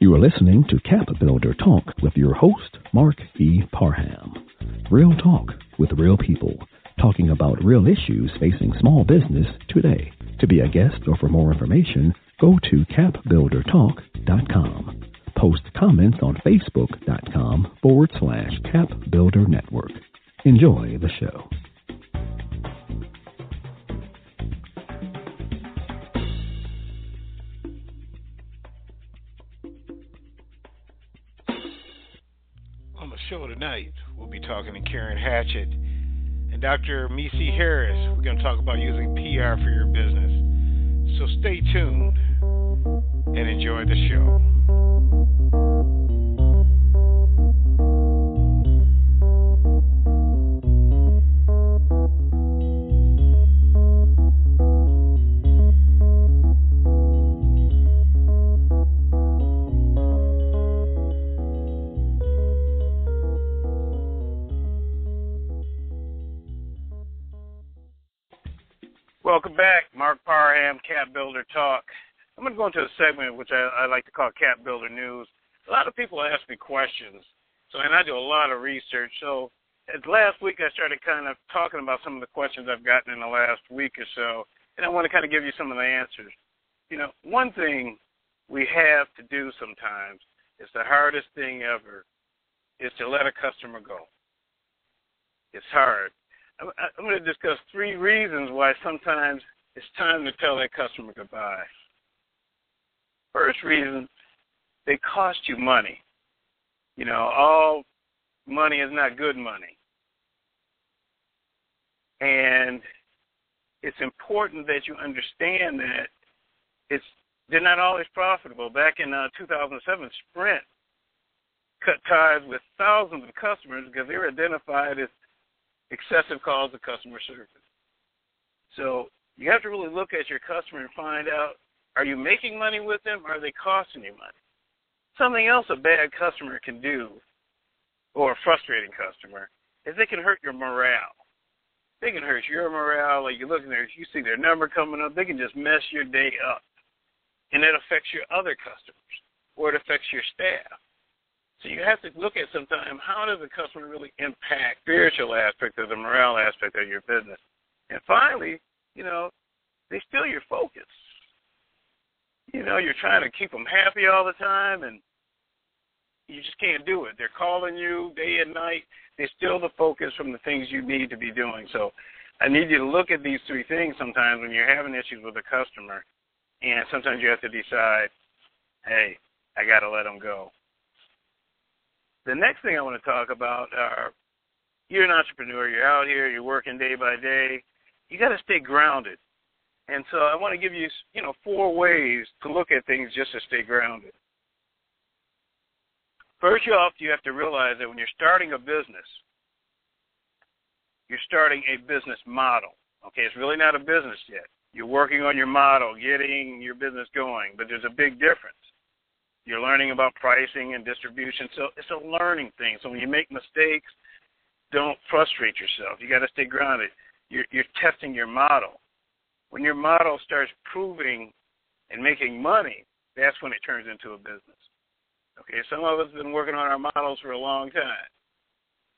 You are listening to Cap Builder Talk with your host, Marc E. Parham. Real talk with real people, talking about real issues facing small business today. To be a guest or for more information, go to capbuildertalk.com. Post comments on facebook.com forward slash capbuildernetwork. Enjoy the show. Talking to Karen Hatchett and Dr. Misee Harris. We're going to talk about using PR for your business. So stay tuned and enjoy the show. Into a segment which I, I like to call Cap Builder News. A lot of people ask me questions, so and I do a lot of research. So last week I started kind of talking about some of the questions I've gotten in the last week or so, and I want to kind of give you some of the answers. You know, one thing we have to do sometimes is the hardest thing ever is to let a customer go. It's hard. I'm, going to discuss three reasons why sometimes it's time to tell that customer goodbye. First reason, they cost you money. You know, all money is not good money. And it's important that you understand that it's they're not always profitable. Back in uh, 2007, Sprint cut ties with thousands of customers because they were identified as excessive calls to customer service. So you have to really look at your customer and find out are you making money with them or are they costing you money? Something else a bad customer can do, or a frustrating customer, is they can hurt your morale. They can hurt your morale. Like you look in there, you see their number coming up, they can just mess your day up. And it affects your other customers, or it affects your staff. So you have to look at sometimes how does the customer really impact spiritual aspect of the morale aspect of your business. And finally, you know, they steal your focus. You know, you're trying to keep them happy all the time, and you just can't do it. They're calling you day and night. They steal the focus from the things you need to be doing. So I need you to look at these three things sometimes when you're having issues with a customer, and sometimes you have to decide, hey, I got to let them go. The next thing I want to talk about are you're an entrepreneur, you're out here, you're working day by day. You got to stay grounded. And so I want to give you, you know, four ways to look at things just to stay grounded. First off, you have to realize that when you're starting a business, you're starting a business model. Okay, it's really not a business yet. You're working on your model, getting your business going, but there's a big difference. You're learning about pricing and distribution. So it's a learning thing. So when you make mistakes, don't frustrate yourself. You got to stay grounded. You're, you're testing your model. When your model starts proving and making money, that's when it turns into a business. Okay, some of us have been working on our models for a long time.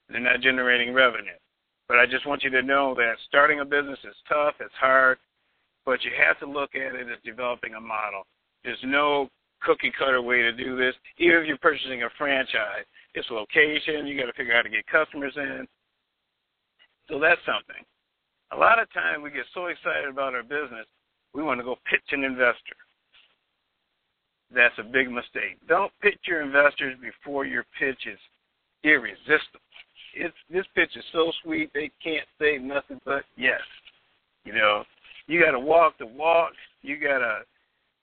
They're not generating revenue. But I just want you to know that starting a business is tough, it's hard, but you have to look at it as developing a model. There's no cookie cutter way to do this. Even if you're purchasing a franchise, it's location. You got to figure out how to get customers in. So that's something. A lot of time we get so excited about our business, we want to go pitch an investor. That's a big mistake. Don't pitch your investors before your pitch is irresistible. It's, this pitch is so sweet they can't say nothing but yes. You know, you got to walk the walk. You got to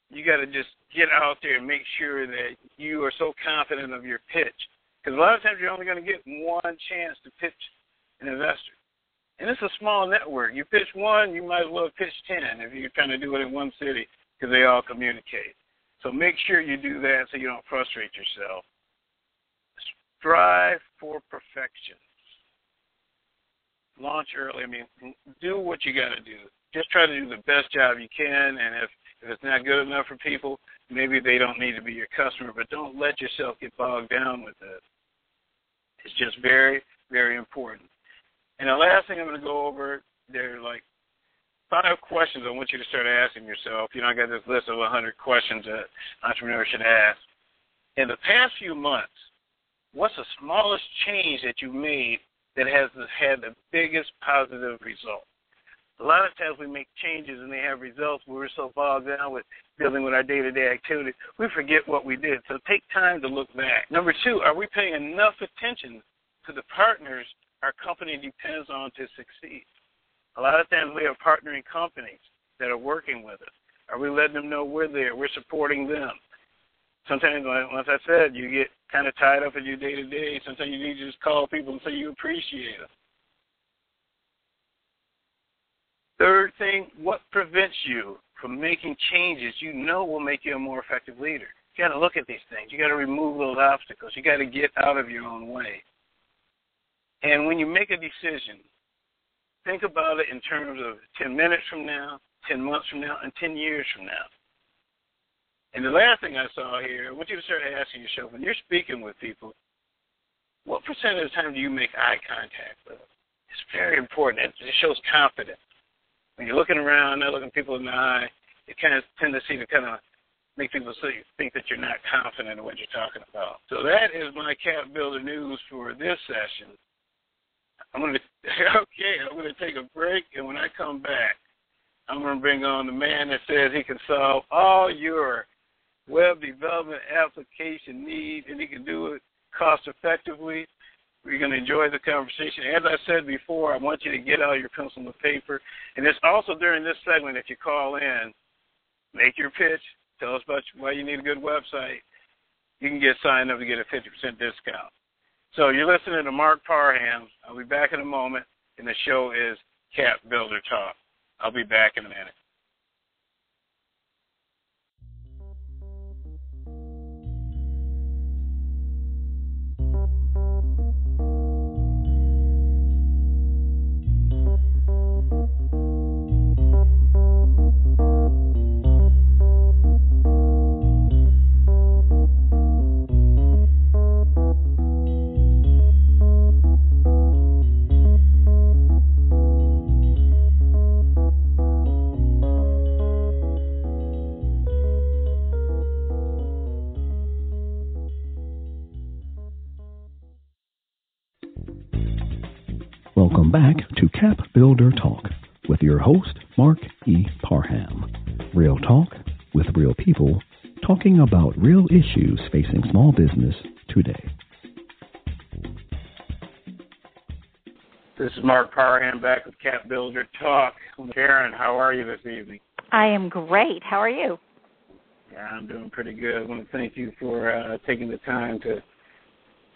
you got to just get out there and make sure that you are so confident of your pitch. Because a lot of times you're only going to get one chance to pitch an investor. And it's a small network. You pitch one, you might as well pitch 10 if you're trying to do it in one city because they all communicate. So make sure you do that so you don't frustrate yourself. Strive for perfection. Launch early. I mean, do what you got to do. Just try to do the best job you can. And if If it's not good enough for people, maybe they don't need to be your customer, but don't let yourself get bogged down with it. It's just very, very important. And the last thing I'm going to go over, there are like five questions I want you to start asking yourself. You know, I got this list of 100 questions that entrepreneurs should ask. In the past few months, what's the smallest change that you made that has had the biggest positive result? A lot of times we make changes and they have results, but we're so bogged down with dealing with our day-to-day activities, we forget what we did. So take time to look back. Number two, are we paying enough attention to the partners our company depends on to succeed? A lot of times we have partnering companies that are working with us. Are we letting them know we're there? We're supporting them. Sometimes, like I said, you get kind of tied up in your day to day. Sometimes you need to just call people and say you appreciate them. Third thing, what prevents you from making changes you know will make you a more effective leader? You got to look at these things. You got to remove those obstacles. You got to get out of your own way. And when you make a decision, think about it in terms of 10 minutes from now, 10 months from now, and 10 years from now. And the last thing I saw here, I want you to start asking yourself when you're speaking with people, what percent of the time do you make eye contact with them? It's very important. It, it shows confidence. When you're looking around, not looking people in the eye, it kind of tendency to kind of make people think that you're not confident in what you're talking about. So that is my Cap Builder news for this session. I'm gonna okay. I'm gonna take a break, and when I come back, I'm gonna bring on the man that says he can solve all your web development application needs, and he can do it cost effectively. We're going to enjoy the conversation. As I said before, I want you to get out your pencil and paper. And it's also during this segment, if you call in, make your pitch, tell us about why you need a good website. You can get signed up to get a 50% discount. So you're listening to Marc Parham. I'll be back in a moment, and the show is Cap Builder Talk. I'll be back in a minute. Welcome back to Cap Builder Talk with your host, Marc E. Parham. Real talk with real people talking about real issues facing small business today. This is Marc Parham back with Cap Builder Talk. Karen, how are you this evening? I am great. How are you? Yeah, I'm doing pretty good. I want to thank you for uh, taking the time to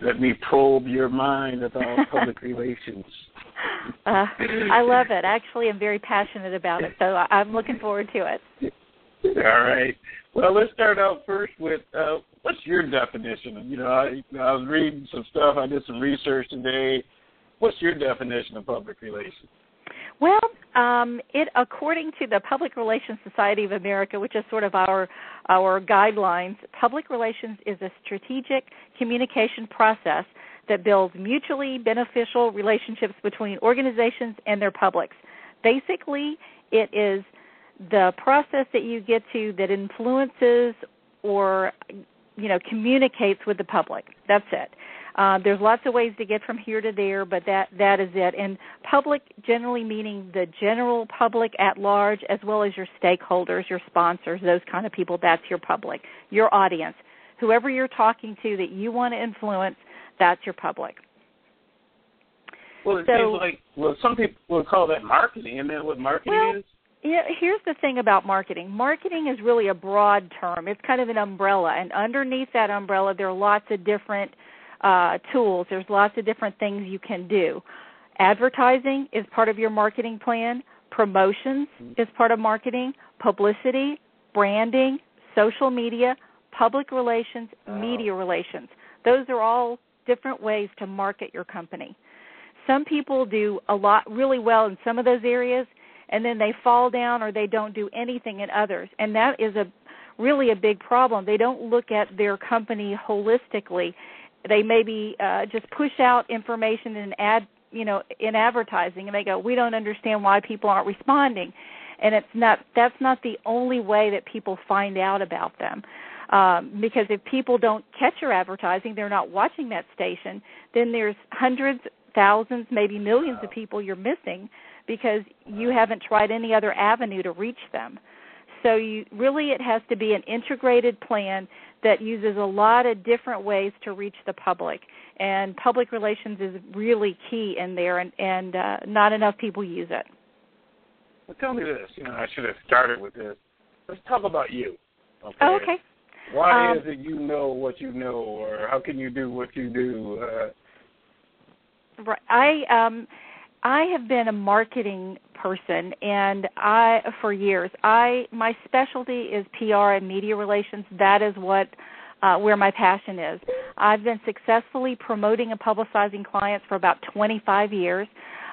let me probe your mind about public relations. Uh, I love it. Actually, I'm very passionate about it, so I'm looking forward to it. All right. Well, let's start out first with uh, what's your definition? You know, I, I was reading some stuff. I did some research today. What's your definition of public relations? Well, um, it according to the Public Relations Society of America, which is sort of our our guidelines, public relations is a strategic communication process that builds mutually beneficial relationships between organizations and their publics. Basically, it is the process that you get to that influences or you know communicates with the public. That's it. Uh, there's lots of ways to get from here to there, but that that is it. And public, generally meaning the general public at large, as well as your stakeholders, your sponsors, those kind of people. That's your public, your audience, whoever you're talking to that you want to influence. That's your public. Well, it so, seems like well, some people would call that marketing, and then what marketing well, is. Yeah, here's the thing about marketing. Marketing is really a broad term. It's kind of an umbrella, and underneath that umbrella, there are lots of different uh, tools. There's lots of different things you can do. Advertising is part of your marketing plan. Promotions is part of marketing. Publicity, branding, social media, public relations, media relations. Those are all different ways to market your company. Some people do a lot really well in some of those areas, and then they fall down or they don't do anything in others. And that is a really a big problem. They don't look at their company holistically. They maybe uh, just push out information and ad, you know, in advertising, and they go, "We don't understand why people aren't responding." And it's not that's not the only way that people find out about them. Um, because if people don't catch your advertising, they're not watching that station, then there's hundreds, thousands, maybe millions of people you're missing because you haven't tried any other avenue to reach them. So you really it has to be an integrated plan that uses a lot of different ways to reach the public. And public relations is really key in there, and, and uh, not enough people use it. Well, tell me this. You know, I should have started with this. Let's talk about you. Okay. Oh, okay. Why um, is it you know what you know, or how can you do what you do? Uh, right. I um, I have been a marketing person, and I for years. I my specialty is PR and media relations. That is what uh, where my passion is. I've been successfully promoting and publicizing clients for about 25 years.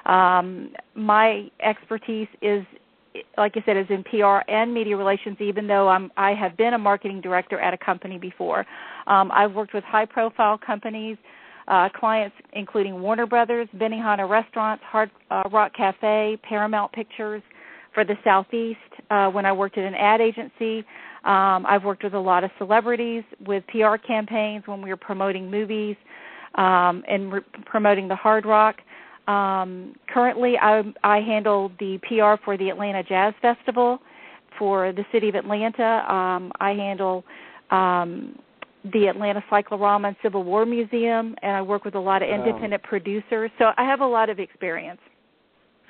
Um, my expertise is, like I said, is in PR and media relations. Even though I'm, I have been a marketing director at a company before, um, I've worked with high-profile companies, uh, clients including Warner Brothers, Benihana Restaurants, Hard uh, Rock Cafe, Paramount Pictures for the Southeast. Uh, when I worked at an ad agency, um, I've worked with a lot of celebrities with PR campaigns when we were promoting movies um, and re- promoting the Hard Rock. Um, currently, I, I handle the PR for the Atlanta Jazz Festival for the city of Atlanta. Um, I handle um, the Atlanta Cyclorama and Civil War Museum, and I work with a lot of independent um, producers. So I have a lot of experience.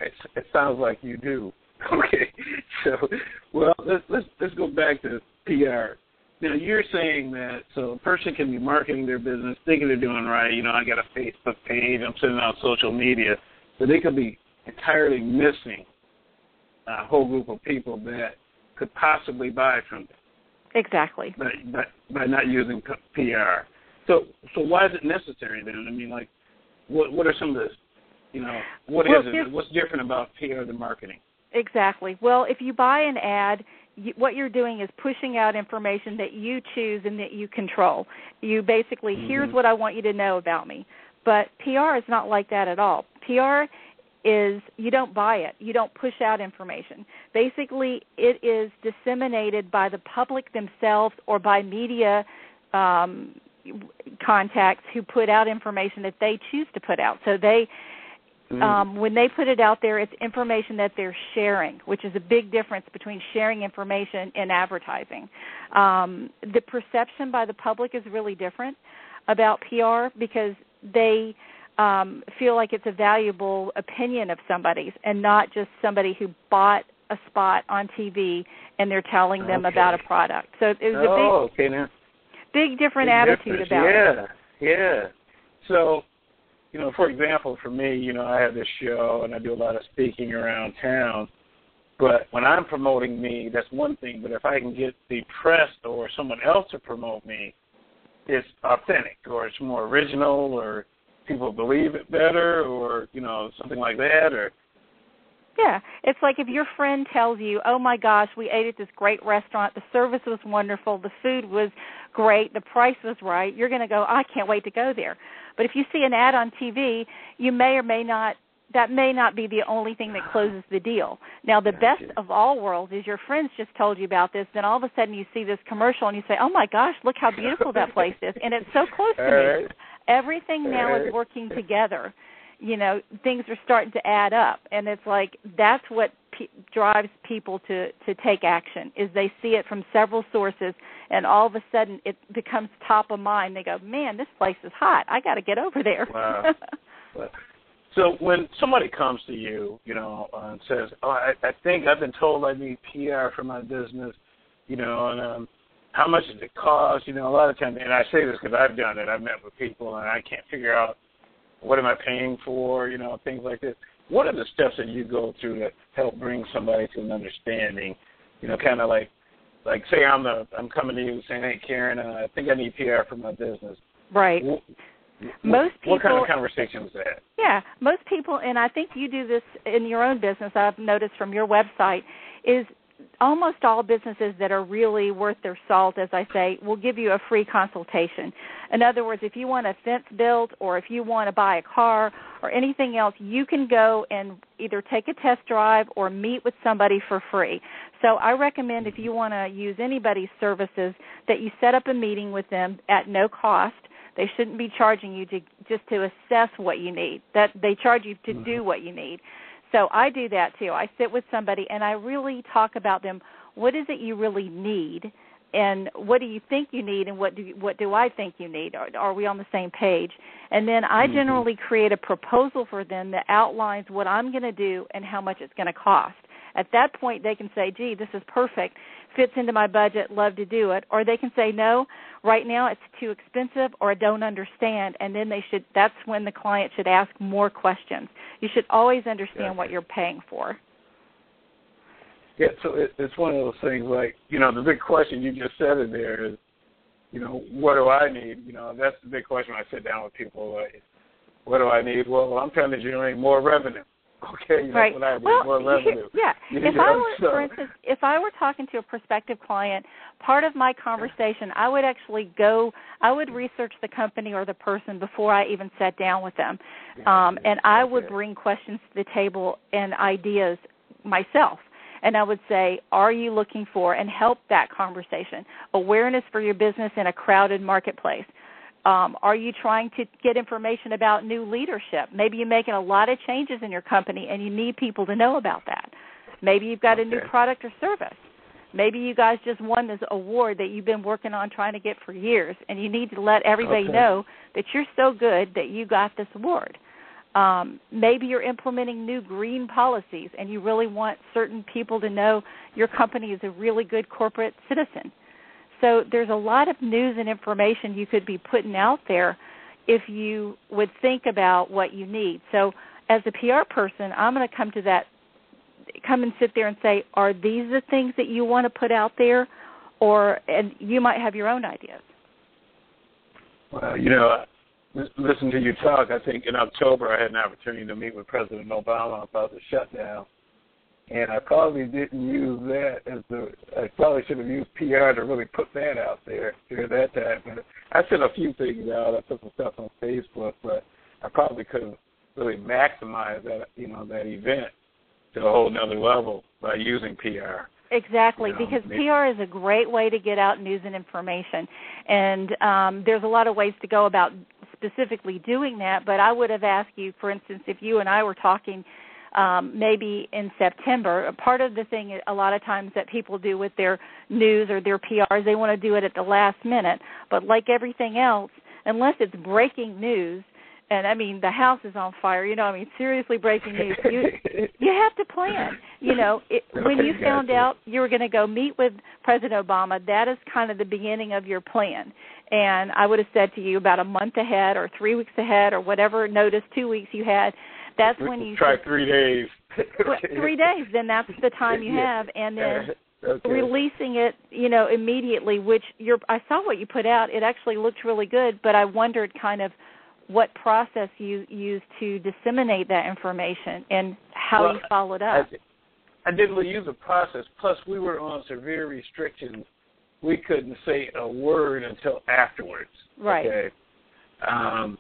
It, it sounds like you do. Okay, so well, let's let's let's go back to PR. Now you're saying that so a person can be marketing their business, thinking they're doing right. You know, I got a Facebook page, I'm sending out social media, but they could be entirely missing a whole group of people that could possibly buy from them. Exactly. By, by, by not using PR. So so why is it necessary then? I mean, like, what what are some of the, you know, what well, is it? What's different about PR than marketing? Exactly. Well, if you buy an ad, what you're doing is pushing out information that you choose and that you control. You basically, mm-hmm. here's what I want you to know about me. But PR is not like that at all. PR is you don't buy it. You don't push out information. Basically, it is disseminated by the public themselves or by media um, contacts who put out information that they choose to put out. So they Mm-hmm. Um, when they put it out there, it's information that they're sharing, which is a big difference between sharing information and advertising. Um, the perception by the public is really different about PR because they um, feel like it's a valuable opinion of somebody's and not just somebody who bought a spot on TV and they're telling them okay. about a product. So it was oh, a big, okay, now. big different big attitude about yeah, it. Yeah, yeah. So you know, for example, for me, you know, I have this show and I do a lot of speaking around town. But when I'm promoting me, that's one thing. But if I can get the press or someone else to promote me, it's authentic or it's more original or people believe it better or, you know, something like that or yeah, it's like if your friend tells you, "Oh my gosh, we ate at this great restaurant. The service was wonderful. The food was great. The price was right." You're going to go, "I can't wait to go there." But if you see an ad on TV, you may or may not that may not be the only thing that closes the deal. Now, the best of all worlds is your friends just told you about this, then all of a sudden you see this commercial and you say, "Oh my gosh, look how beautiful that place is," and it's so close to me. Everything now is working together. You know, things are starting to add up, and it's like that's what p- drives people to to take action. Is they see it from several sources, and all of a sudden it becomes top of mind. They go, "Man, this place is hot. I got to get over there." Wow. so when somebody comes to you, you know, uh, and says, "Oh, I, I think I've been told I need PR for my business," you know, and um, how much does it cost? You know, a lot of times, and I say this because I've done it. I've met with people, and I can't figure out what am I paying for, you know, things like this. What are the steps that you go through to help bring somebody to an understanding? You know, kind of like like say I'm the I'm coming to you saying, hey Karen, uh, I think I need PR for my business. Right. most people. What kind of conversation was that? Yeah, most people, and I think you do this in your own business. I've noticed from your website is almost all businesses that are really worth their salt, as I say, will give you a free consultation. In other words, if you want a fence built or if you want to buy a car or anything else, you can go and either take a test drive or meet with somebody for free. So I recommend if you want to use anybody's services that you set up a meeting with them at no cost. They shouldn't be charging you to just to assess what you need. That they charge you to do mm-hmm. what you need. So I do that too. I sit with somebody and I really talk about them. What is it you really need? And what do you think you need, and what do what do I think you need? Are, are we on the same page? And then I mm-hmm. generally create a proposal for them that outlines what I'm going to do and how much it's going to cost. At that point, they can say, "Gee, this is perfect, fits into my budget, love to do it," or they can say, "No, right now it's too expensive or I don't understand and then they should that's when the client should ask more questions. You should always understand yeah. what you're paying for. Yeah, so it, it's one of those things like, you know, the big question you just said in there is, you know, what do I need? You know, that's the big question when I sit down with people. Like, what do I need? Well, I'm trying to generate more revenue. Okay, right. what I need, well, more revenue. Yeah. You if know, I were, so. for instance, if I were talking to a prospective client, part of my conversation, I would actually go, I would research the company or the person before I even sat down with them, um, and I would bring questions to the table and ideas myself. And I would say, are you looking for and help that conversation awareness for your business in a crowded marketplace? Um, are you trying to get information about new leadership? Maybe you're making a lot of changes in your company and you need people to know about that. Maybe you've got okay. a new product or service. Maybe you guys just won this award that you've been working on trying to get for years, and you need to let everybody okay. know that you're so good that you got this award. Um, maybe you're implementing new green policies, and you really want certain people to know your company is a really good corporate citizen. So there's a lot of news and information you could be putting out there if you would think about what you need. So as a PR person, I'm going to come to that come and sit there and say, are these the things that you want to put out there or and you might have your own ideas. Well, you know, listen to you talk. I think in October I had an opportunity to meet with President Obama about the shutdown and I probably didn't use that as the. I probably should have used PR to really put that out there during that time. But I sent a few things out. I put some stuff on Facebook, but I probably could have really maximized that you know that event to a whole nother level by using PR. Exactly, you know, because maybe. PR is a great way to get out news and information, and um, there's a lot of ways to go about specifically doing that. But I would have asked you, for instance, if you and I were talking um, maybe in September. Part of the thing, a lot of times that people do with their news or their PRs, they want to do it at the last minute. But like everything else, unless it's breaking news, and I mean the house is on fire. You know, I mean seriously breaking news. You you have to plan. You know, it, when you found out you were going to go meet with President Obama, that is kind of the beginning of your plan. And I would have said to you about a month ahead or three weeks ahead or whatever notice, two weeks you had that's when you try should, three days. three days, then that's the time you have, and then okay. releasing it, you know, immediately. Which you're, I saw what you put out. It actually looked really good, but I wondered kind of what process you used to disseminate that information and how well, you followed up. I, I didn't use a process. Plus, we were on severe restrictions. We couldn't say a word until afterwards. Right. Okay. Um,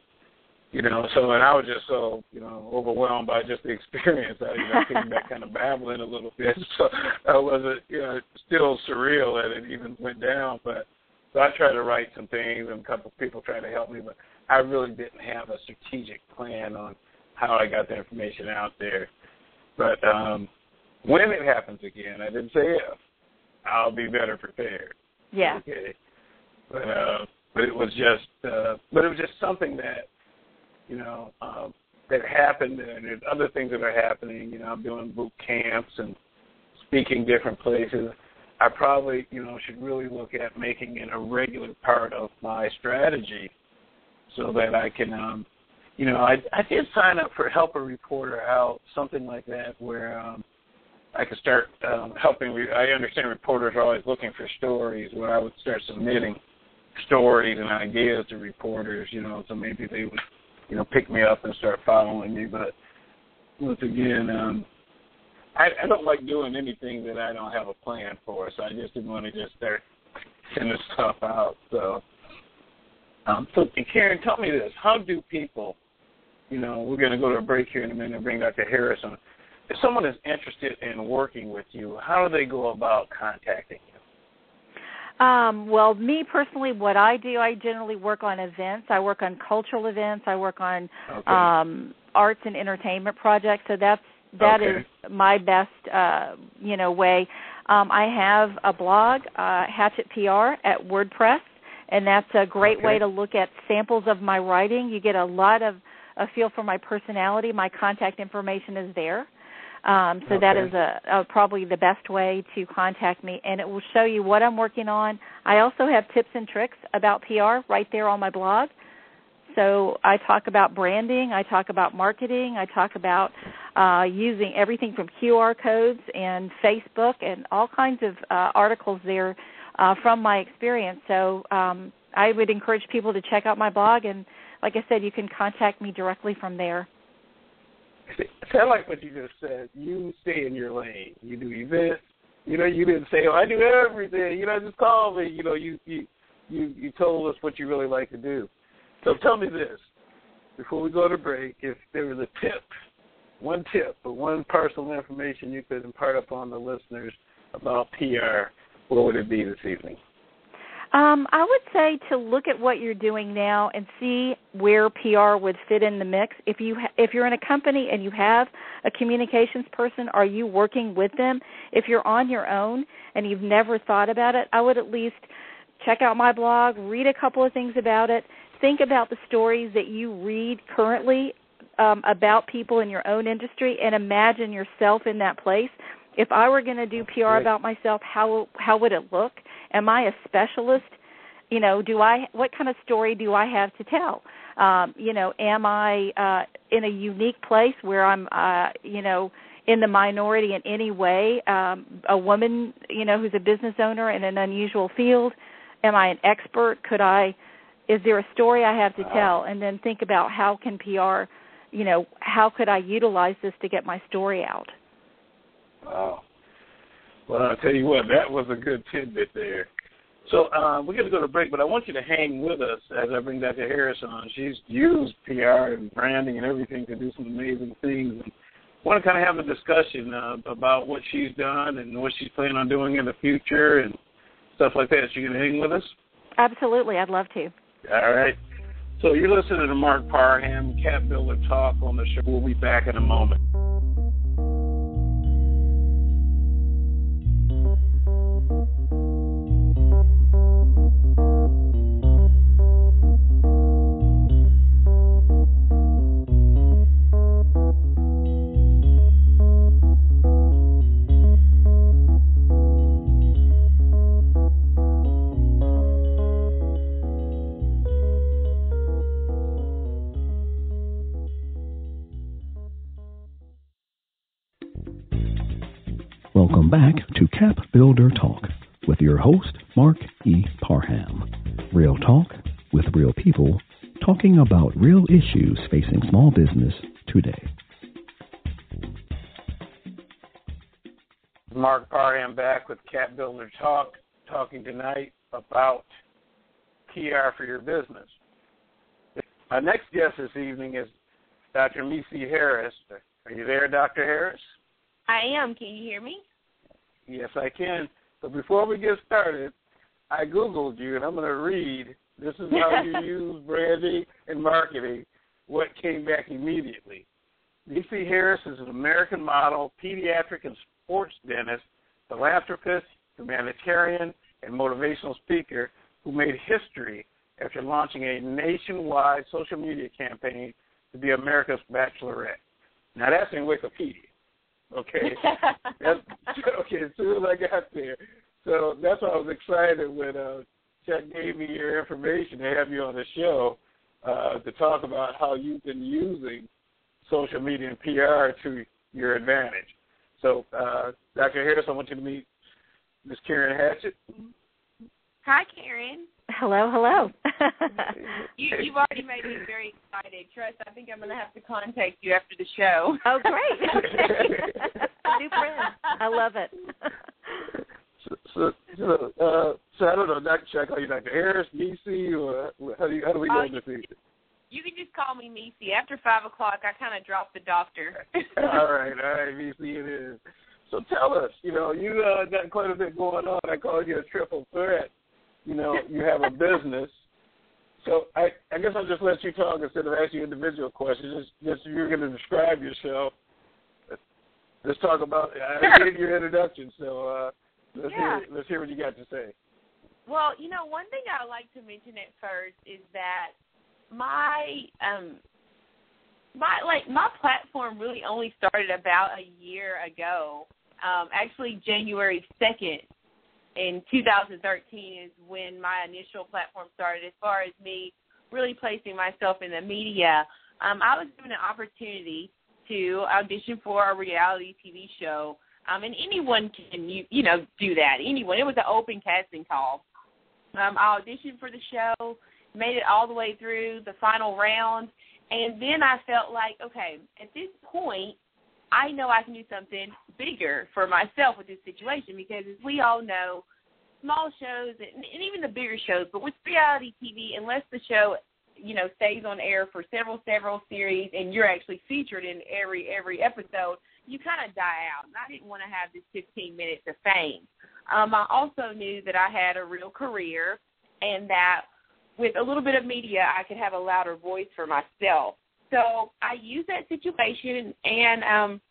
you know, so and I was just so you know overwhelmed by just the experience. I, you know, came back kind of babbling a little bit, so I wasn't you know still surreal that it even went down. But so I tried to write some things, and a couple of people tried to help me, but I really didn't have a strategic plan on how I got the information out there. But um, when it happens again, I didn't say if. I'll be better prepared. Yeah. Okay. But uh, but it was just uh, but it was just something that you know, um, that happened, and there's other things that are happening. You know, I'm doing boot camps and speaking different places. I probably, you know, should really look at making it a regular part of my strategy, so that I can, um, you know, I I did sign up for help a reporter out, something like that, where um, I could start um, helping. Re- I understand reporters are always looking for stories, where I would start submitting stories and ideas to reporters, you know, so maybe they would, you know, pick me up and start following me. But once again, um, I, I don't like doing anything that I don't have a plan for, so I just didn't want to just start sending stuff out. So, um, so Karen, tell me this: How do people, you know, we're going to go to a break here in a minute and bring Dr. Harrison. If someone is interested in working with you, how do they go about contacting? Um, well, me personally, what I do, I generally work on events. I work on cultural events. I work on Okay. um, arts and entertainment projects. So that's that is Okay. my best, uh, you know, way. Um, I have a blog, uh, Hatchett PR at WordPress, and that's a great Okay. way to look at samples of my writing. You get a lot of a feel for my personality. My contact information is there. Um, so that Okay. is a, a probably the best way to contact me, and it will show you what I'm working on. I also have tips and tricks about PR right there on my blog. So I talk about branding, I talk about marketing, I talk about uh, using everything from QR codes and Facebook and all kinds of uh, articles there uh, from my experience. So um, I would encourage people to check out my blog, and like I said, you can contact me directly from there. I like what you just said. You stay in your lane. You do events. You know, you didn't say, "Oh, I do everything." You know, just call me. You know, you you you you told us what you really like to do. So tell me this before we go to break: if there was a tip, one tip, or one personal information you could impart upon the listeners about PR, what would it be this evening? Um, I would say to look at what you're doing now and see where PR would fit in the mix. If you ha- if you're in a company and you have a communications person, are you working with them? If you're on your own and you've never thought about it, I would at least check out my blog, read a couple of things about it, think about the stories that you read currently um, about people in your own industry, and imagine yourself in that place. If I were going to do PR Great. about myself, how how would it look? Am I a specialist? You know, do I what kind of story do I have to tell? Um, you know, am I uh, in a unique place where I'm, uh, you know, in the minority in any way? Um, a woman, you know, who's a business owner in an unusual field. Am I an expert? Could I? Is there a story I have to tell? And then think about how can PR, you know, how could I utilize this to get my story out? Wow. Well, I'll tell you what, that was a good tidbit there. So uh, we're going to go to break, but I want you to hang with us as I bring Dr. Harris on. She's used PR and branding and everything to do some amazing things. And want to kind of have a discussion uh, about what she's done and what she's planning on doing in the future and stuff like that. So you going to hang with us? Absolutely, I'd love to. All right. So you're listening to Marc Parham, Cap Builder Talk on the show. We'll be back in a moment. Welcome back to Cap Builder Talk with your host, Marc E. Parham. Real talk with real people talking about real issues facing small business today. Marc Parham back with Cap Builder Talk, talking tonight about PR for your business. Our next guest this evening is Dr. Misee Harris. Are you there, Dr. Harris? I am. Can you hear me? Yes, I can. But before we get started, I Googled you, and I'm going to read. This is how you use branding and marketing. What came back immediately. Misee Harris is an American model, pediatric and sports dentist, philanthropist, humanitarian, and motivational speaker who made history after launching a nationwide social media campaign to be America's Bachelorette. Now that's in Wikipedia. Okay. That's, okay, as soon as I got there. So that's why I was excited when uh, Chuck gave me your information to have you on the show uh, to talk about how you've been using social media and PR to your advantage. So, uh, Dr. Harris, I want you to meet Ms. Karen Hatchett. Hi, Karen. Hello, hello. you, you've already made me very excited. Trust, I think I'm going to have to contact you after the show. Oh, great. Okay. New friend. I love it. So, so, so, uh, so I don't know, Dr. Should I call you Dr. Harris, Misee, or how do, you, how do we Oh, go this evening? You can just call me Misee. After 5 o'clock, I kind of drop the doctor. all right, all right, Misee it is. So tell us, you know, you uh, got quite a bit going on. I call you a triple threat. You know, you have a business. So I, I guess I'll just let you talk instead of asking individual questions. Just, just you're going to describe yourself. Let's talk about. I Sure. gave your introduction, so uh, let's Yeah. hear let's hear what you got to say. Well, you know, one thing I like to mention at first is that my um my like my platform really only started about a year ago. Um actually January 2nd in 2013 is when my initial platform started as far as me really placing myself in the media. Um I was given an opportunity to audition for a reality TV show. Um and anyone can you you know do that. Anyone. It was an open casting call. Um, I auditioned for the show, made it all the way through the final round, and then I felt like, okay, at this point, I know I can do something bigger for myself with this situation because, as we all know, small shows and, even the bigger shows, but with reality TV, unless the show, you know, stays on air for several, several series and you're actually featured in every every episode, you kind of die out. And I didn't want to have this 15 minutes of fame. Um, I also knew that I had a real career and that with a little bit of media, I could have a louder voice for myself. So I used that situation, and um,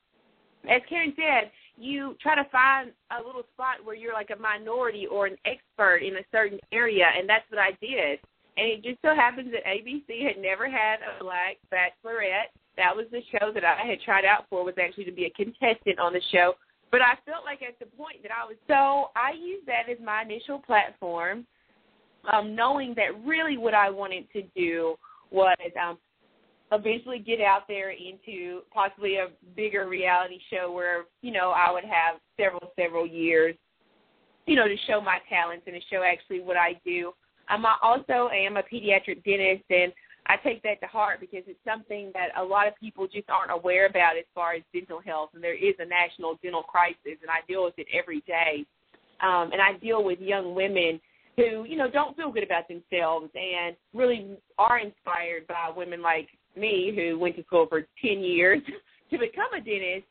as Karen said, you try to find a little spot where you're like a minority or an expert in a certain area, and that's what I did. And it just so happens that ABC had never had a black bachelorette. That was the show that I had tried out for was actually to be a contestant on the show. But I felt like at the point that I was so I used that as my initial platform, um, knowing that really what I wanted to do was um, eventually get out there into possibly a bigger reality show where you know I would have several several years, you know, to show my talents and to show actually what I do. Um, I also am a pediatric dentist, and I take that to heart because it's something that a lot of people just aren't aware about as far as dental health, and there is a national dental crisis, and I deal with it every day. Um, and I deal with young women who, you know, don't feel good about themselves and really are inspired by women like me who went to school for 10 years to become a dentist.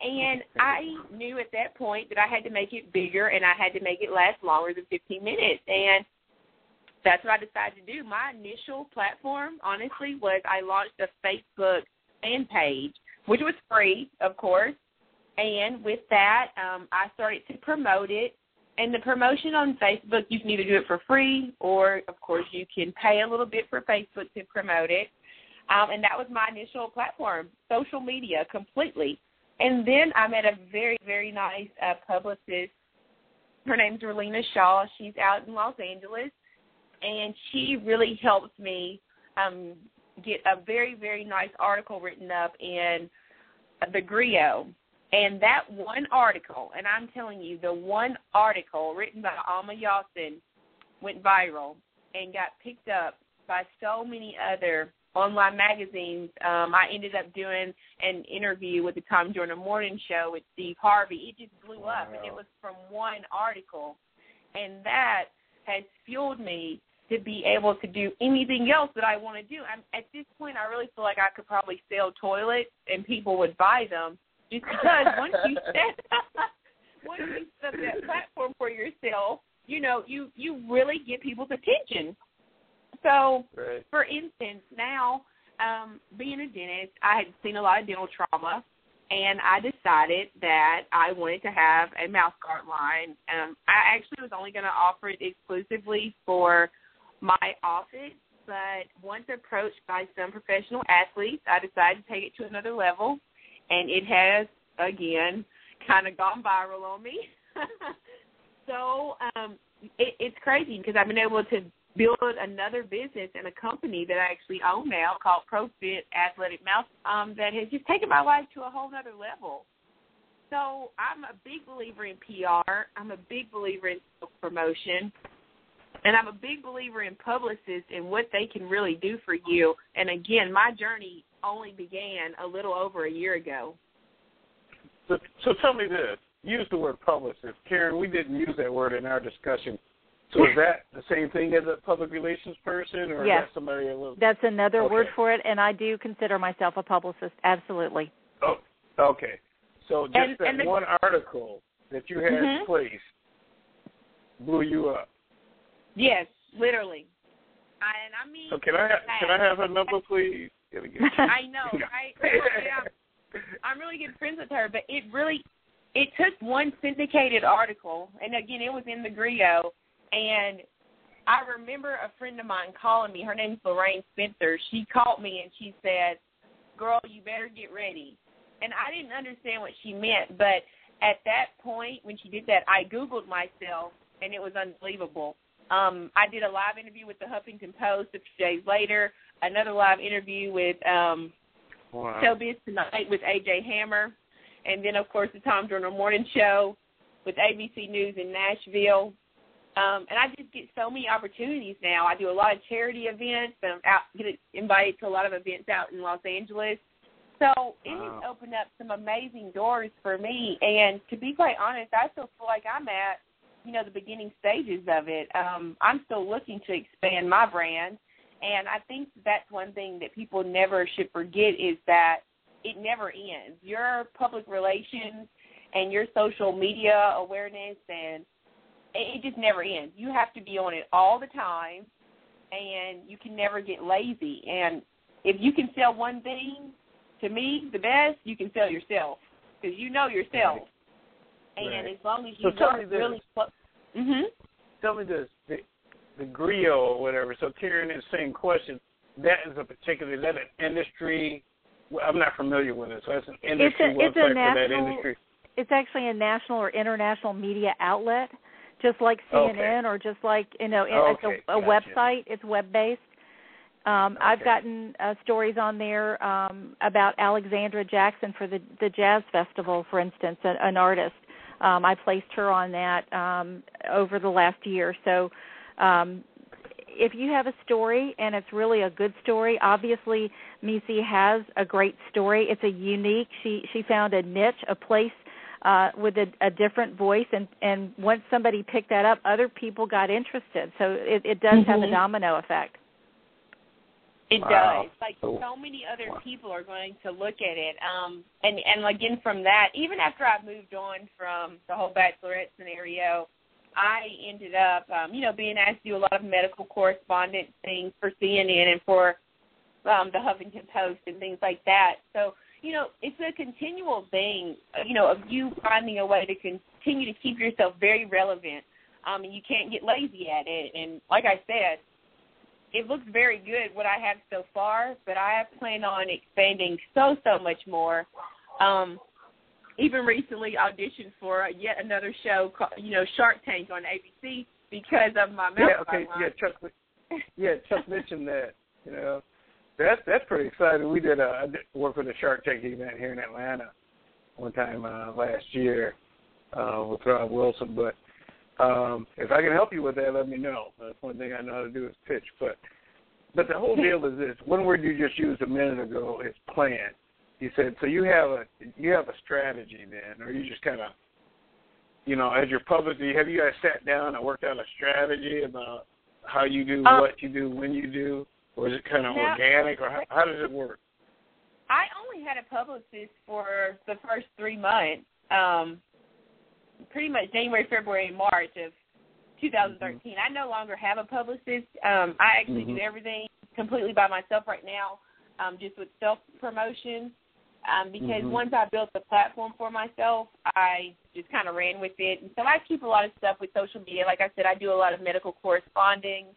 And I knew at that point that I had to make it bigger and I had to make it last longer than 15 minutes. And that's what I decided to do. My initial platform, honestly, was I launched a Facebook fan page, which was free, of course. And with that, um, I started to promote it. And the promotion on Facebook, you can either do it for free or, of course, you can pay a little bit for Facebook to promote it. Um, and that was my initial platform, social media completely. And then I met a very, very nice uh, publicist. Her name's Relina Shaw. She's out in Los Angeles and she really helped me um, get a very, very nice article written up in the Grio. And that one article, and I'm telling you, the one article written by Alma Yawson went viral and got picked up by so many other online magazines. Um, I ended up doing an interview with the Tom Joyner Morning Show with Steve Harvey. It just blew up, and it was from one article. And that has fueled me to be able to do anything else that I want to do. I'm, at this point, I really feel like I could probably sell toilets and people would buy them just because once you set once you set that platform for yourself, you know, you you really get people's attention. So, Right. for instance, now um, being a dentist, I had seen a lot of dental trauma, and I decided that I wanted to have a mouth guard line. Um, I actually was only going to offer it exclusively for my office, but once approached by some professional athletes, I decided to take it to another level, and it has again kind of gone viral on me. so um, it, it's crazy because I've been able to build another business and a company that I actually own now called ProFit Athletic Mouth um, that has just taken my life to a whole other level. So I'm a big believer in PR. I'm a big believer in promotion. And I'm a big believer in publicists and what they can really do for you. And again, my journey only began a little over a year ago. So, so tell me this. Use the word publicist. Karen, we didn't use that word in our discussion. So is that the same thing as a public relations person, or yes. is that somebody a little? That's another okay. word for it, and I do consider myself a publicist. Absolutely. Oh, okay. So just And- that and the- one article that you had Mhm. placed blew you up. Yes, literally. I, and I mean, So can I ha- can I have her number, please? I know, right? Yeah. I'm really good friends with her, but it really it took one syndicated article, and again, it was in the Grio, and I remember a friend of mine calling me. Her name's Lorraine Spencer. She called me and she said, "Girl, you better get ready." And I didn't understand what she meant, but at that point when she did that, I googled myself, and it was unbelievable. Um, I did a live interview with the Huffington Post a few days later. Another live interview with um, wow. Showbiz Tonight with AJ Hammer, and then of course the Tom Joyner Morning Show with ABC News in Nashville. Um, and I just get so many opportunities now. I do a lot of charity events, and I'm out get invited to a lot of events out in Los Angeles. So it Wow. has opened up some amazing doors for me. And to be quite honest, I still feel like I'm at you know the beginning stages of it. Um, I'm still looking to expand my brand, and I think that's one thing that people never should forget is that it never ends. Your public relations and your social media awareness and it it just never ends. You have to be on it all the time, and you can never get lazy. And if you can sell one thing, to me, the best you can sell yourself because you know yourself. And Right. as long as So you tell me work this. really close, mhm, Tell me this. The, the Grio or whatever. So Karen is saying question. That is a particular. Is that an industry? Well, I'm not familiar with it. So that's an industry a- it's a website for that industry. It's actually a national or international media outlet, just like Okay. CNN or just like you know, Okay, it's a, a gotcha. website. It's web based. Um, I've gotten uh, stories on there um, about Alexandra Jackson for the the jazz festival, for instance, an, an artist. Um, I placed her on that um, over the last year. So, um, if you have a story and it's really a good story, obviously Misee has a great story. It's a unique. She she found a niche, a place uh, with a, a different voice, and and once somebody picked that up, other people got interested. So it, it does have a Mhm. domino effect. It Wow. does. Like So- so many other Wow. people are going to look at it. Um and and again from that, even after I moved on from the whole bachelorette scenario, I ended up um, you know, being asked to do a lot of medical correspondence things for CNN and for um the Huffington Post and things like that. So, you know, it's a continual thing, uh, you know, of you finding a way to continue to keep yourself very relevant. Um and you can't get lazy at it. And like I said, it looks very good what I have so far, but I plan on expanding so so much more. Um, even recently auditioned for yet another show, called, you know, Shark Tank on ABC because of my mouth. Yeah. Okay. Yeah. Chuck. Yeah. Chuck mentioned that. You know, that's that's pretty exciting. We did a work with a Shark Tank event here in Atlanta one time uh, last year uh, with Rob Wilson. But um, if I can help you with that, let me know. That's one thing I know how to do is pitch. But but the whole deal is this: one word you just used a minute ago is plan. You said so. You have a you have a strategy then, or you just kind of you know, as your publicly, have you guys sat down and worked out a strategy about how you do Um, what you do when you do, or is it kind of No. organic, or how, how does it work? I only had a publicist for the first three months, um, pretty much January, February, and March of 2013. I no longer have a publicist. Um, I actually Mhm. do everything completely by myself right now, um, just with self promotion. Um, because Mhm. once I built the platform for myself, I just kind of ran with it. And so I keep a lot of stuff with social media. Like I said, I do a lot of medical corresponding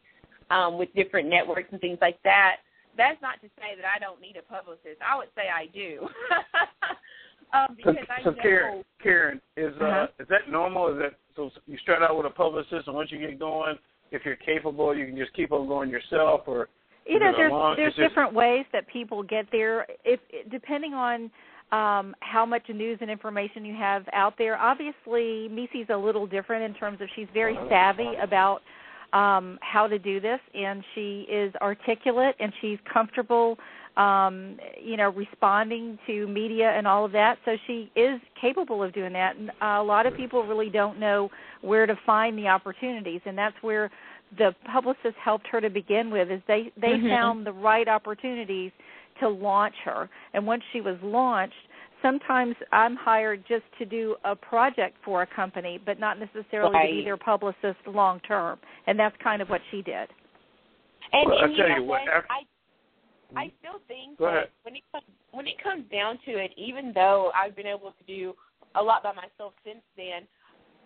um, with different networks and things like that. That's not to say that I don't need a publicist. I would say I do. um, So, because I so know Karen, Karen, is uh, Uh-huh. is that normal? Is that so? You start out with a publicist, and once you get going, if you're capable, you can just keep on going yourself, or you know Is it a there's long- there's is this- different ways that people get there if depending on um how much news and information you have out there obviously Misee's a little different in terms of she's very savvy about um, how to do this, and she is articulate and she's comfortable, um, you know, responding to media and all of that. So she is capable of doing that. And uh, a lot of people really don't know where to find the opportunities, and that's where the publicist helped her to begin with. Is they they mm-hmm. found the right opportunities to launch her, and once she was launched sometimes I'm hired just to do a project for a company, but not necessarily right. to be their publicist long term. And that's kind of what she did. And, well, and I you tell know you what, what? after, I I mm-hmm. still think that when it comes when it comes down to it, even though I've been able to do a lot by myself since then,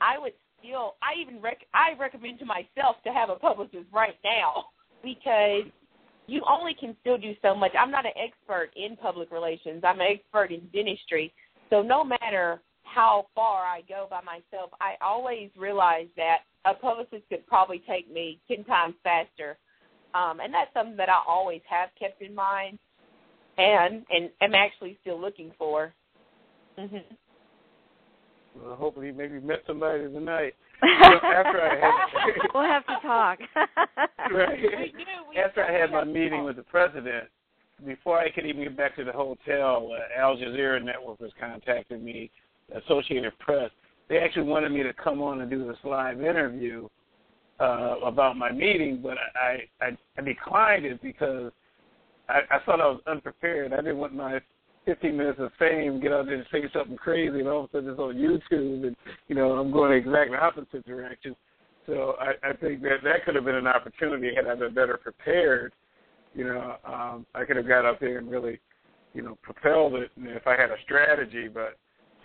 I would still I even rec- I recommend to myself to have a publicist right now because you only can still do so much. I'm not an expert in public relations. I'm an expert in dentistry. So no matter how far I go by myself, I always realize that a publicist could probably take me ten times faster. Um, and that's something that I always have kept in mind and and am actually still looking for. Mm-hmm. Well, hopefully, maybe met somebody tonight. Know, after I had- we'll have to talk. Right. We do. We After I had my meeting with the president, before I could even get back to the hotel, uh, Al Jazeera Network was contacting me, Associated Press. They actually wanted me to come on and do this live interview uh, about my meeting, but I, I I declined it because I, I thought I was unprepared. I didn't want my 15 minutes of fame get out there and say something crazy, and all of a sudden it's on YouTube, and you know I'm going the exact opposite direction. So I, I think that that could have been an opportunity had I been better prepared. You know, um, I could have got up there and really, you know, propelled it and if I had a strategy. But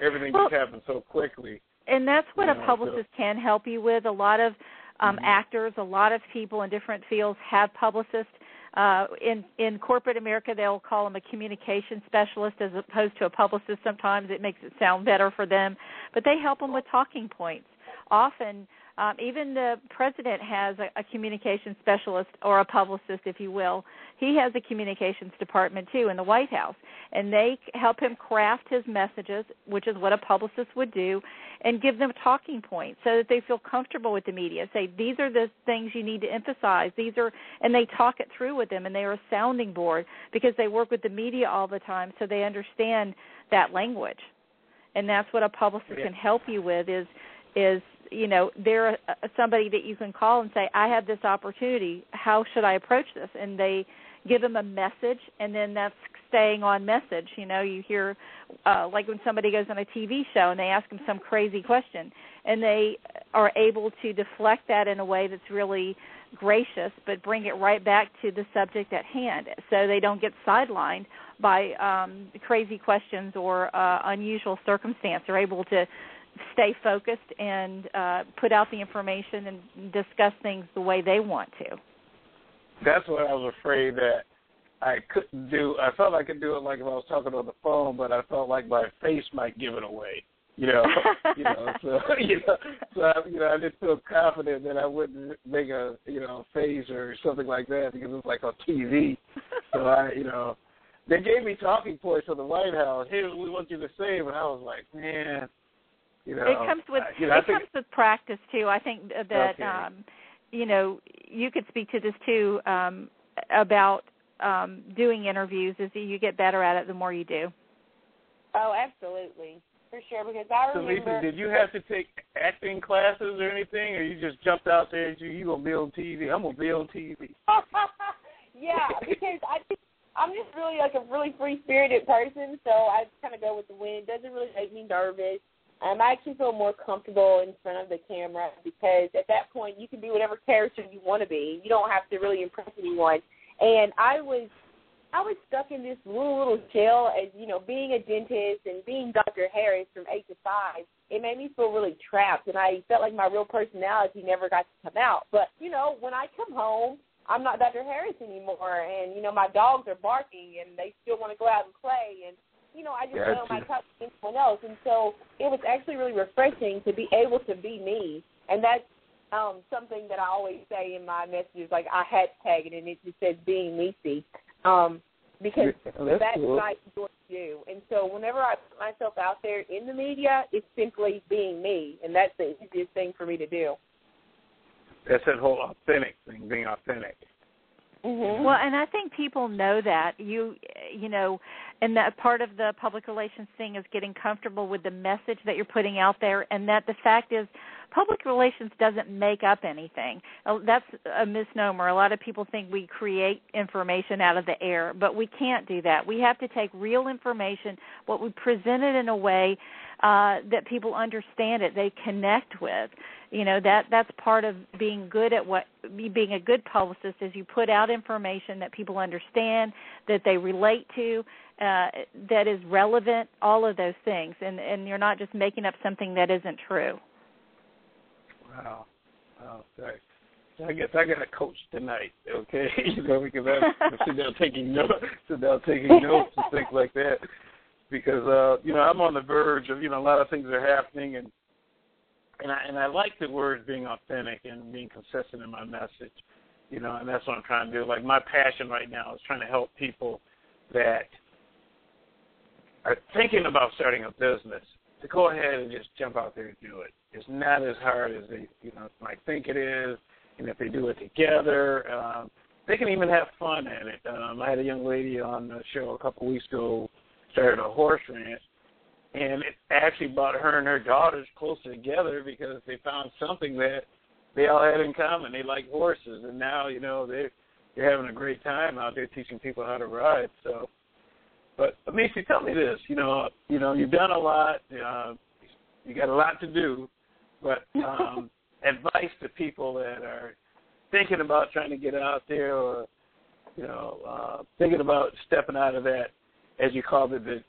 everything Well- just happened so quickly. and that's what Yeah, a so- publicist can help you with. A lot of um, Mhm. actors, a lot of people in different fields have publicists. Uh, in in corporate America, they'll call them a communication specialist as opposed to a publicist. Sometimes it makes it sound better for them, but they help them with talking points. Often, um, even the president has a, a communication specialist or a publicist, if you will. He has a communications department too in the White House, and they help him craft his messages, which is what a publicist would do, and give them talking points so that they feel comfortable with the media. Say these are the things you need to emphasize. These are, and they talk it through with them, and they are a sounding board because they work with the media all the time, so they understand that language. And that's what a publicist Yeah. can help you with is is you know they're somebody that you can call and say I have this opportunity. How should I approach this? And they give them a message, and then that's staying on message. You know, you hear uh, like when somebody goes on a TV show and they ask them some crazy question, and they are able to deflect that in a way that's really gracious, but bring it right back to the subject at hand, so they don't get sidelined by um, crazy questions or uh, unusual circumstance. They're able to stay focused and uh, put out the information and discuss things the way they want to. That's what I was afraid that I couldn't do. I felt I could do it like if I was talking on the phone, but I felt like my face might give it away. You know, you know. So you know, so I, you know, I didn't feel confident that I wouldn't make a you know face or something like that because it was like on TV. So I, you know, they gave me talking points from the White House. Here's what we want you to say, but I was like, man, you know, it comes with I- you know, it think, comes with practice too. I think that Okay. um, you know you could speak to this too um, about um, doing interviews. Is that you get better at it the more you do. Oh, absolutely. For sure, because I remember. So. Lisa, did you have to take acting classes or anything, or you just jumped out there and you you gonna be on TV? I'm gonna be on TV. yeah, because I think I'm just really like a really free spirited person, so I kind of go with the wind. It doesn't really make me nervous. Um, I actually feel more comfortable in front of the camera because at that point you can be whatever character you want to be. You don't have to really impress anyone. And I was I was stuck in this little little shell as you know, being a dentist and being Dr. Harris from eight to five. It made me feel really trapped, and I felt like my real personality never got to come out. But you know, when I come home, I'm not Dr. Harris anymore, and you know, my dogs are barking, and they still want to go out and play, and you know, I just Gotcha. know my talk to anyone else, and so it was actually really refreshing to be able to be me, and that's um something that I always say in my messages, like I hashtag it, and it just says being Misee, um, because That's that's cool. what I enjoy to do. And so whenever I put myself out there in the media, it's simply being me, and that's the easiest thing for me to do. that's that whole authentic thing, being authentic. Mm-hmm. Well, and I think people know that you, you know, and that part of the public relations thing is getting comfortable with the message that you're putting out there, and that the fact is, public relations doesn't make up anything. Uh, That's a misnomer. A lot of people think we create information out of the air, but we can't do that. We have to take real information, what we present it in a way uh, that people understand it, they connect with. You know that that's part of being good at what being a good publicist is you put out information that people understand, that they relate to, uh, that is relevant, all of those things, and and you're not just making up something that isn't true. Wow. Thanks. I guess I got a coach tonight, okay? you know, because I'm sitting down taking notes, sitting down taking notes and things like that. Because uh, you know, I'm on the verge of you know a lot of things are happening, and and I and I like the words being authentic and being consistent in my message, you know, and that's what I'm trying to do. Like my passion right now is trying to help people that are thinking about starting a business to go ahead and just jump out there and do it. It's not as hard as they you know might think it is, and if they do it together, um, they can even have fun at it. Um, I had a young lady on the show a couple weeks ago, started a horse ranch, and it actually brought her and her daughters closer together because they found something that they all had in common. They like horses, and now you know they they're having a great time out there teaching people how to ride. So, but Amici, tell me this. You know, you know, you've done a lot. Uh, you got a lot to do, but um, advice to people that are thinking about trying to get out there, or you know, uh, thinking about stepping out of that, as you called it, the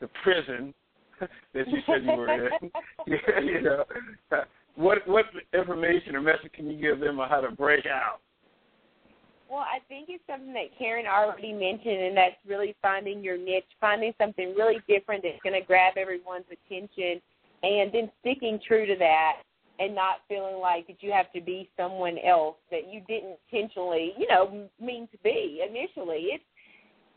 the prison that you said you were in. you know, what what information or message can you give them on how to break out? Well, I think it's something that Karen already mentioned, and that's really finding your niche, finding something really different that's going to grab everyone's attention, and then sticking true to that, and not feeling like that you have to be someone else that you didn't intentionally, you know, mean to be initially. It's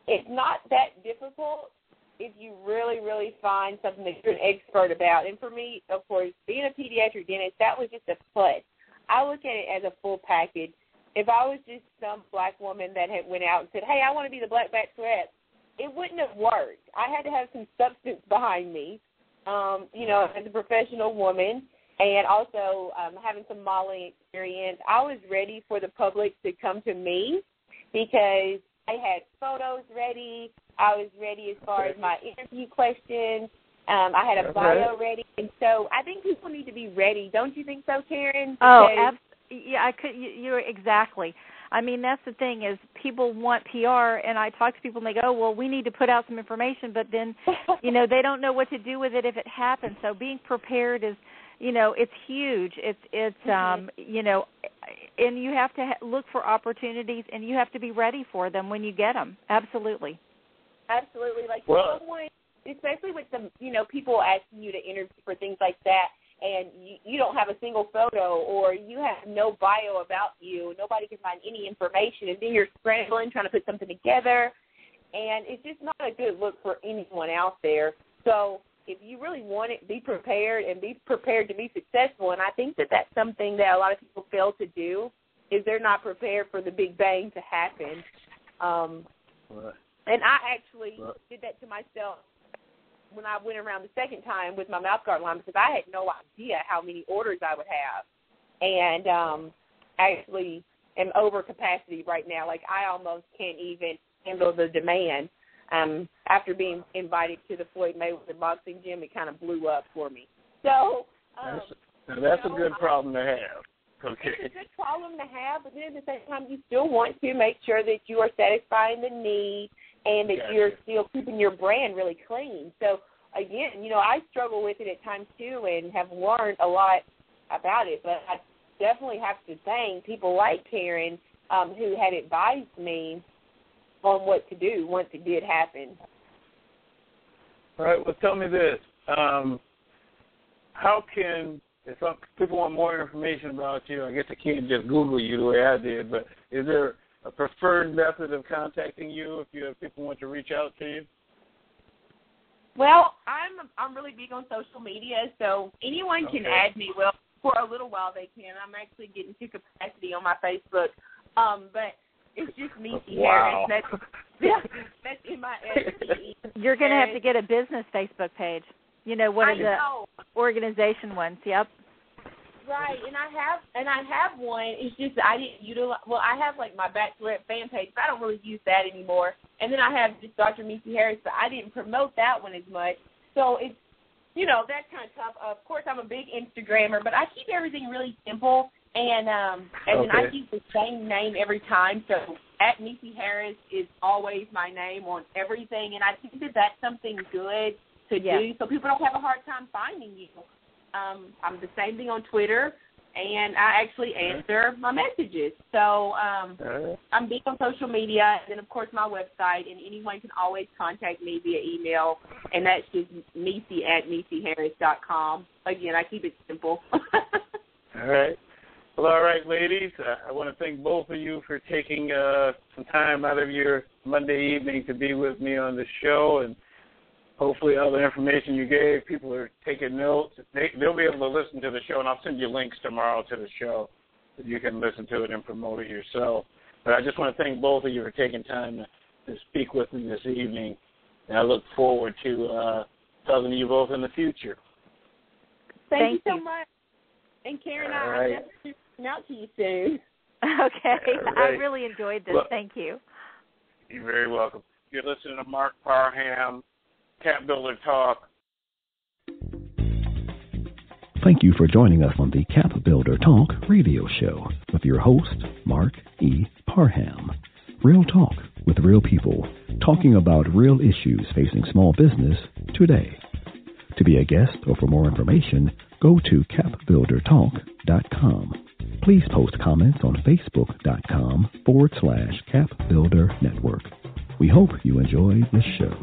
it's not that difficult if you really, really find something that you're an expert about. And for me, of course, being a pediatric dentist, that was just a plus. I look at it as a full package. If I was just some black woman that had went out and said, "Hey, I want to be the black bachelorette," it wouldn't have worked. I had to have some substance behind me, um, you know, as a professional woman, and also um, having some modeling experience. I was ready for the public to come to me because I had photos ready. I was ready as far as my interview questions. Um, I had a bio ready, and so I think people need to be ready. Don't you think so, Karen? Oh, Because- abs- yeah, I could. you- You're exactly. I mean, that's the thing is people want PR, and I talk to people and they go, "Well, we need to put out some information," but then, you know, they don't know what to do with it if it happens. So being prepared is, you know, it's huge. It's it's um, you know, and you have to ha- look for opportunities, and you have to be ready for them when you get them. Absolutely. Absolutely. Like Well- someone, especially with the you know people asking you to interview for things like that, and you, you don't have a single photo or you have no bio about you, nobody can find any information, and then you're scrambling trying to put something together, and it's just not a good look for anyone out there. So if you really want it, be prepared and be prepared to be successful. And I think that that's something that a lot of people fail to do is they're not prepared for the big bang to happen. Um, Right. and I actually Right. did that to myself when I went around the second time with my mouth guard line because I had no idea how many orders I would have. And um actually am over capacity right now. Like I almost can't even handle the demand. Um after being invited to the Floyd Mayweather boxing gym it kind of blew up for me. So um, That's, now that's a no, good I- problem to have. Okay. it's a good problem to have, but then at the same time, you still want to make sure that you are satisfying the need and that Gotcha. you're still keeping your brand really clean. So again, you know, I struggle with it at times too, and have learned a lot about it. But I definitely have to thank people like Karen um, who had advised me on what to do once it did happen. All right. Well, tell me this. Um, how can if people want more information about you, I guess they can't just Google you the way I did, but is there a preferred method of contacting you if you have people want to reach out to you? Well, I'm I'm really big on social media, so anyone can Okay. add me. Well, for a little while they can. I'm actually getting to capacity on my Facebook, um, but it's just me wow. Harris. That's yeah, that's in my SE. You're going to have to get a business Facebook page. You know, one I of the know. organization ones. Yep. Right, and I have and I have one. It's just I didn't utilize. Well, I have like my bachelorette fan page, but I don't really use that anymore. And then I have just Dr. Misee Harris, but I didn't promote that one as much. So it's you know that's kind of tough. Of course, I'm a big Instagrammer, but I keep everything really simple. And um, and then I Okay. keep the same name every time. So at Misee Harris is always my name on everything, and I think that that's something good to Yeah. do, so people don't have a hard time finding you. Um, I'm the same thing on Twitter, and I actually answer my messages. So um. I'm big on social media, and then of course my website, and anyone can always contact me via email, and that's just Misee at MiseeHarris.com. Again, I keep it simple. All right. Well, all right, ladies. Uh, I want to thank both of you for taking uh, some time out of your Monday evening to be with me on the show, and hopefully, all the information you gave, people are taking notes. They, they'll be able to listen to the show, and I'll send you links tomorrow to the show that you can listen to it and promote it yourself. But I just want to thank both of you for taking time to, to speak with me this evening, and I look forward to uh, talking to you both in the future. Thank, Thank you so you. much. And Karen, All I, right. I'm definitely reaching out to you soon. Okay. All I really enjoyed this. Well- Thank you. You're very welcome. You're listening to Marc Parham, CAPBuilder Talk. Thank you for joining us on the Cap Builder Talk radio show with your host, Marc E. Parham. Real talk with real people, talking about real issues facing small business today. To be a guest or for more information, go to capbuildertalk.com. Please post comments on facebook.com forward slash capbuilder network. We hope you enjoy this show.